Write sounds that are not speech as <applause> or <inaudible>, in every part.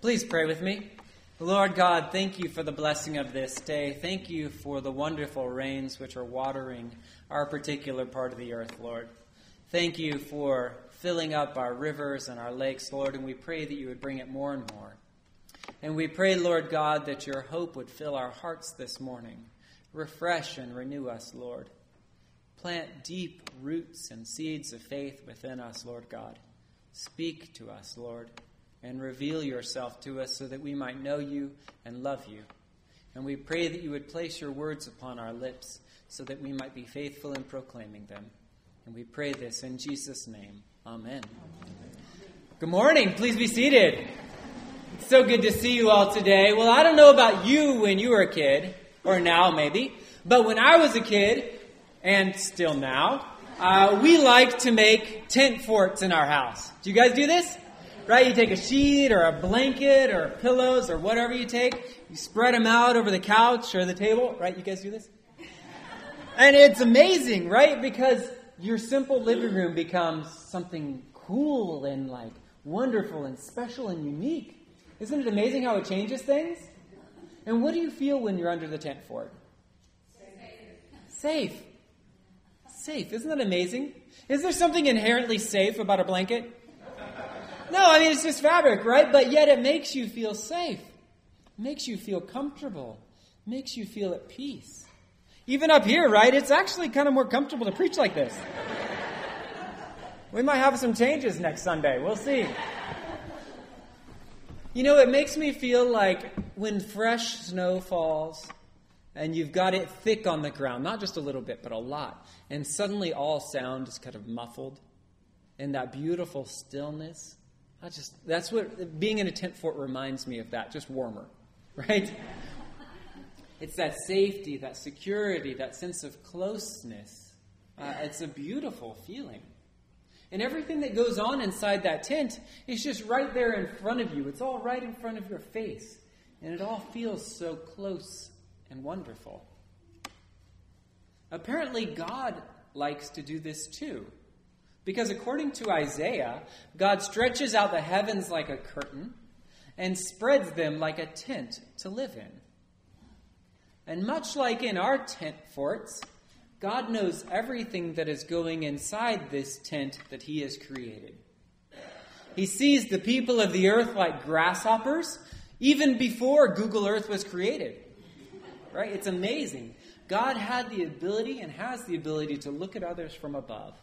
Please pray with me. Lord God, thank you for the blessing of this day. Thank you for the wonderful rains which are watering our particular part of the earth, Lord. Thank you for filling up our rivers and our lakes, Lord, and we pray that you would bring it more and more. And we pray, Lord God, that your hope would fill our hearts this morning. Refresh and renew us, Lord. Plant deep roots and seeds of faith within us, Lord God. Speak to us, Lord and reveal yourself to us so that we might know you and love you. And we pray that you would place your words upon our lips so that we might be faithful in proclaiming them. And we pray this in Jesus' name. Amen. Good morning. Please be seated. It's so good to see you all today. Well, I don't know about you when you were a kid, or now maybe, but when I was a kid, and still now, uh, we like to make tent forts in our house. Do you guys do this? Right? You take a sheet or a blanket or pillows or whatever you take, you spread them out over the couch or the table, right? You guys do this? And it's amazing, right? Because your simple living room becomes something cool and like wonderful and special and unique. Isn't it amazing how it changes things? And what do you feel when you're under the tent fort? Safe. Safe. Safe. Isn't that amazing? Is there something inherently safe about a blanket? No, I mean, it's just fabric, right? But yet it makes you feel safe, makes you feel comfortable, makes you feel at peace. Even up here, right? It's actually kind of more comfortable to preach like this. We might have some changes next Sunday. We'll see. You know, it makes me feel like when fresh snow falls and you've got it thick on the ground, not just a little bit, but a lot, and suddenly all sound is kind of muffled, and that beautiful stillness I just that's what being in a tent fort reminds me of that, just warmer, <laughs> right? It's that safety, that security, that sense of closeness. Uh, it's a beautiful feeling. And everything that goes on inside that tent is just right there in front of you. It's all right in front of your face. And it all feels so close and wonderful. Apparently, God likes to do this too. Because according to Isaiah, God stretches out the heavens like a curtain and spreads them like a tent to live in. And much like in our tent forts, God knows everything that is going inside this tent that He has created. He sees the people of the earth like grasshoppers even before Google Earth was created. Right? It's amazing. God had the ability and has the ability to look at others from above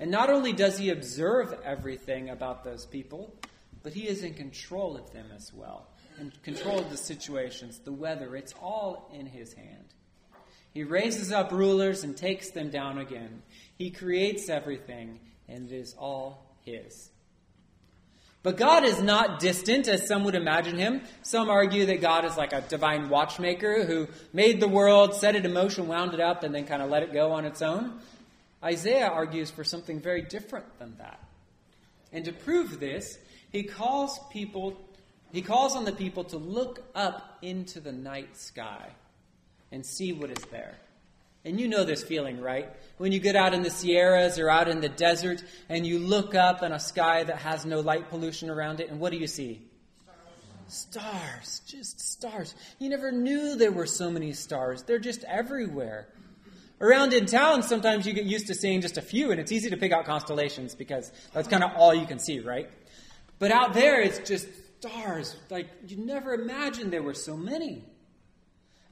and not only does he observe everything about those people, but he is in control of them as well, in control of the situations, the weather. It's all in his hand. He raises up rulers and takes them down again. He creates everything, and it is all his. But God is not distant, as some would imagine him. Some argue that God is like a divine watchmaker who made the world, set it in motion, wound it up, and then kind of let it go on its own. Isaiah argues for something very different than that. And to prove this, he calls people he calls on the people to look up into the night sky and see what is there. And you know this feeling, right? When you get out in the Sierras or out in the desert and you look up in a sky that has no light pollution around it, and what do you see? Stars. Stars, just stars. You never knew there were so many stars. They're just everywhere. Around in town, sometimes you get used to seeing just a few, and it's easy to pick out constellations because that's kind of all you can see, right? But out there, it's just stars. Like, you never imagined there were so many.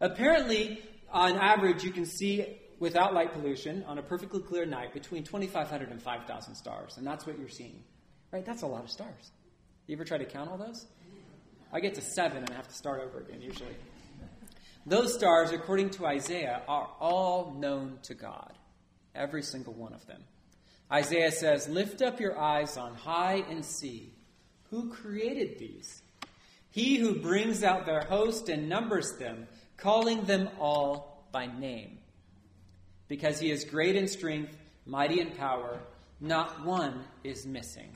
Apparently, on average, you can see without light pollution on a perfectly clear night between 2,500 and 5,000 stars, and that's what you're seeing. Right? That's a lot of stars. You ever try to count all those? I get to seven and I have to start over again usually. Those stars, according to Isaiah, are all known to God, every single one of them. Isaiah says, Lift up your eyes on high and see. Who created these? He who brings out their host and numbers them, calling them all by name. Because he is great in strength, mighty in power, not one is missing.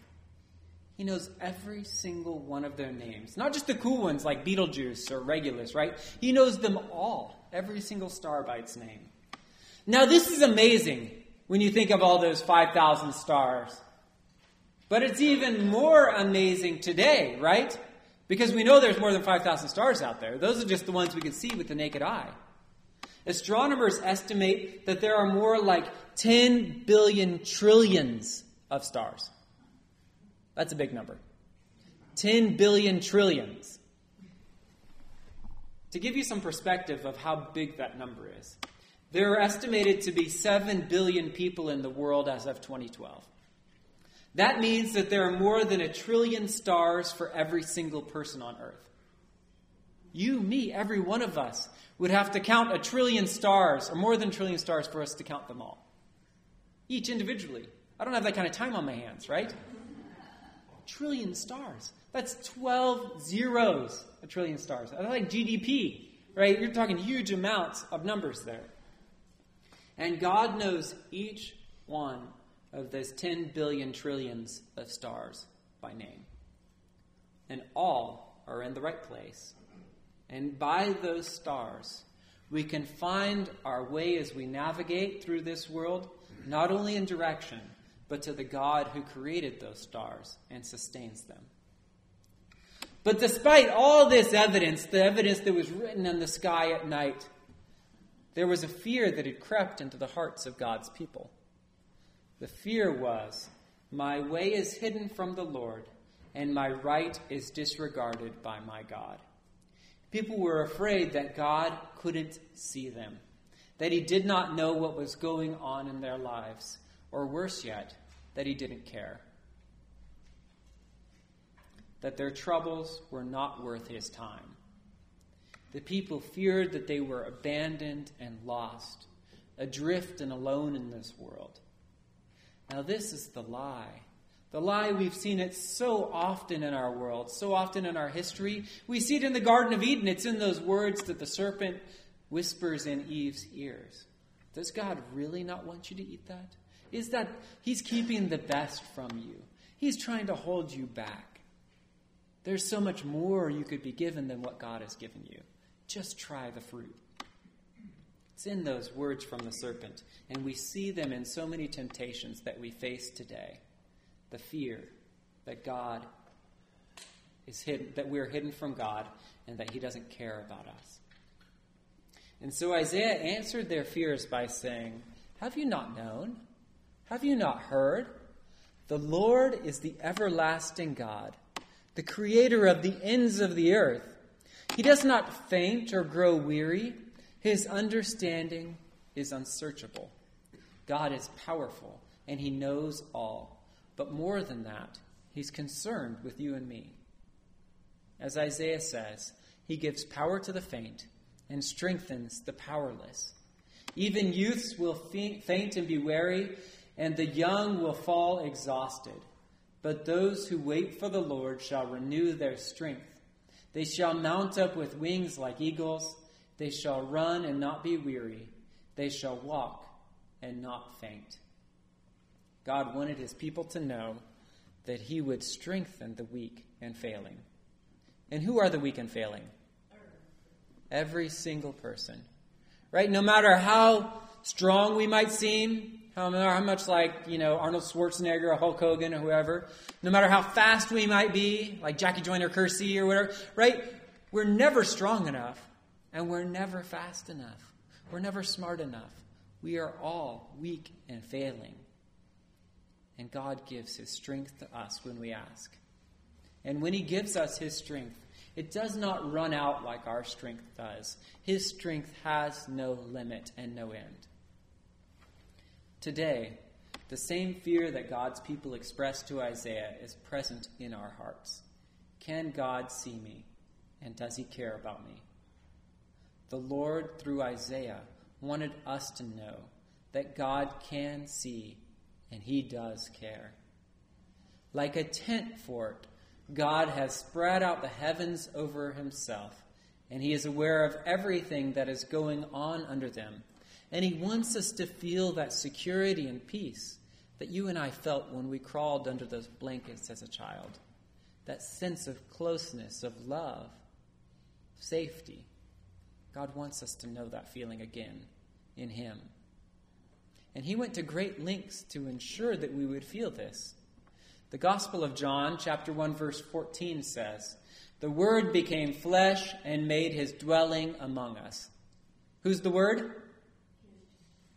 He knows every single one of their names. Not just the cool ones like Betelgeuse or Regulus, right? He knows them all, every single star by its name. Now, this is amazing when you think of all those 5,000 stars. But it's even more amazing today, right? Because we know there's more than 5,000 stars out there. Those are just the ones we can see with the naked eye. Astronomers estimate that there are more like 10 billion trillions of stars. That's a big number. 10 billion trillions. To give you some perspective of how big that number is, there are estimated to be 7 billion people in the world as of 2012. That means that there are more than a trillion stars for every single person on earth. You, me, every one of us would have to count a trillion stars, or more than a trillion stars, for us to count them all. Each individually. I don't have that kind of time on my hands, right? Trillion stars. That's 12 zeros, a trillion stars. That's like GDP, right? You're talking huge amounts of numbers there. And God knows each one of those 10 billion trillions of stars by name. And all are in the right place. And by those stars, we can find our way as we navigate through this world, not only in direction, but to the God who created those stars and sustains them. But despite all this evidence, the evidence that was written in the sky at night, there was a fear that had crept into the hearts of God's people. The fear was, My way is hidden from the Lord, and my right is disregarded by my God. People were afraid that God couldn't see them, that He did not know what was going on in their lives, or worse yet, that He didn't care. That their troubles were not worth His time. The people feared that they were abandoned and lost, adrift and alone in this world. Now, this is the lie. The lie, we've seen it so often in our world, so often in our history. We see it in the Garden of Eden. It's in those words that the serpent whispers in Eve's ears. Does God really not want you to eat that? Is that He's keeping the best from you? He's trying to hold you back. There's so much more you could be given than what God has given you. Just try the fruit. It's in those words from the serpent, and we see them in so many temptations that we face today. The fear that God is hidden, that we're hidden from God, and that He doesn't care about us. And so Isaiah answered their fears by saying, Have you not known? Have you not heard? The Lord is the everlasting God, the creator of the ends of the earth. He does not faint or grow weary. His understanding is unsearchable. God is powerful and he knows all. But more than that, he's concerned with you and me. As Isaiah says, he gives power to the faint and strengthens the powerless. Even youths will faint and be weary, and the young will fall exhausted. But those who wait for the Lord shall renew their strength. They shall mount up with wings like eagles. They shall run and not be weary. They shall walk and not faint. God wanted his people to know that he would strengthen the weak and failing. And who are the weak and failing? Every single person. Right? No matter how strong we might seem, how, much like, you know, Arnold Schwarzenegger or Hulk Hogan or whoever, no matter how fast we might be, like Jackie Joyner Kersee or whatever, right? We're never strong enough and we're never fast enough. We're never smart enough. We are all weak and failing. And God gives His strength to us when we ask. And when He gives us His strength, it does not run out like our strength does. His strength has no limit and no end. Today, the same fear that God's people expressed to Isaiah is present in our hearts. Can God see me? And does he care about me? The Lord, through Isaiah, wanted us to know that God can see and he does care. Like a tent fort, God has spread out the heavens over himself, and he is aware of everything that is going on under them and He wants us to feel that security and peace that you and I felt when we crawled under those blankets as a child. That sense of closeness, of love, safety. God wants us to know that feeling again in Him. And He went to great lengths to ensure that we would feel this. The Gospel of John, chapter 1, verse 14 says, The Word became flesh and made his dwelling among us. Who's the Word?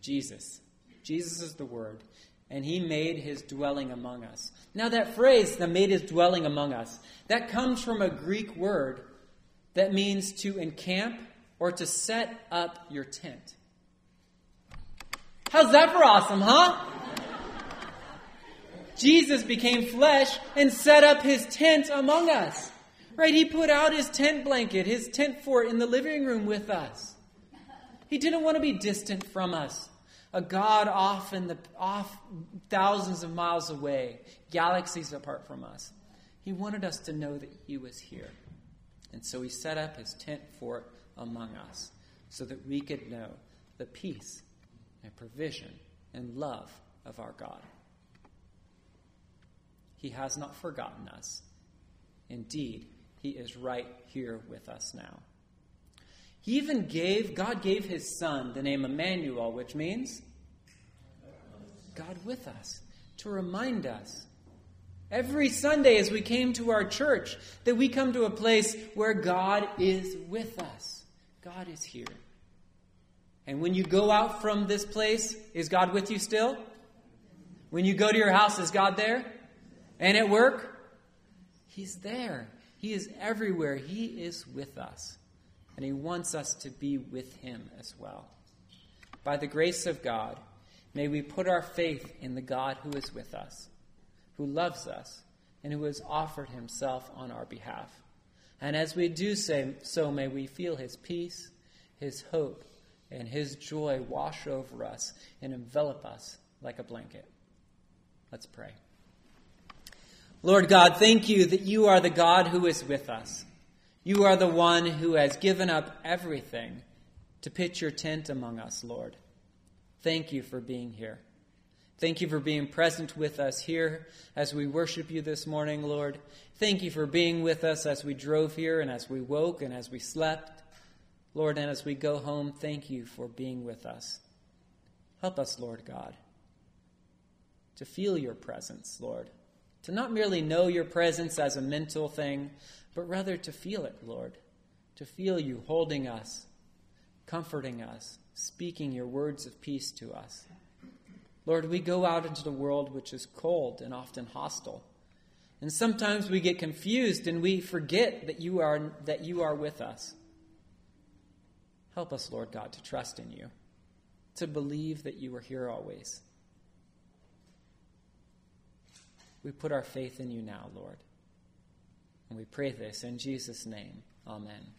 Jesus. Jesus is the Word. And he made his dwelling among us. Now, that phrase, the made his dwelling among us, that comes from a Greek word that means to encamp or to set up your tent. How's that for awesome, huh? Jesus became flesh and set up his tent among us. Right? He put out his tent blanket, his tent fort in the living room with us. He didn't want to be distant from us. A God off in the off thousands of miles away, galaxies apart from us. He wanted us to know that he was here. And so he set up his tent fort among us so that we could know the peace and provision and love of our God. He has not forgotten us. Indeed, he is right here with us now. He even gave, God gave his son the name Emmanuel, which means God with us, to remind us every Sunday as we came to our church that we come to a place where God is with us. God is here. And when you go out from this place, is God with you still? When you go to your house, is God there? And at work, He's there. He is everywhere. He is with us. And He wants us to be with Him as well. By the grace of God, may we put our faith in the God who is with us, who loves us, and who has offered Himself on our behalf. And as we do so, may we feel His peace, His hope, and His joy wash over us and envelop us like a blanket. Let's pray. Lord God, thank you that you are the God who is with us. You are the one who has given up everything to pitch your tent among us, Lord. Thank you for being here. Thank you for being present with us here as we worship you this morning, Lord. Thank you for being with us as we drove here and as we woke and as we slept. Lord, and as we go home, thank you for being with us. Help us, Lord God, to feel your presence, Lord to not merely know your presence as a mental thing, but rather to feel it, Lord, to feel you holding us, comforting us, speaking your words of peace to us. Lord, we go out into the world which is cold and often hostile. And sometimes we get confused and we forget that you are, that you are with us. Help us, Lord God, to trust in you, to believe that you are here always. We put our faith in you now, Lord. And we pray this in Jesus' name. Amen.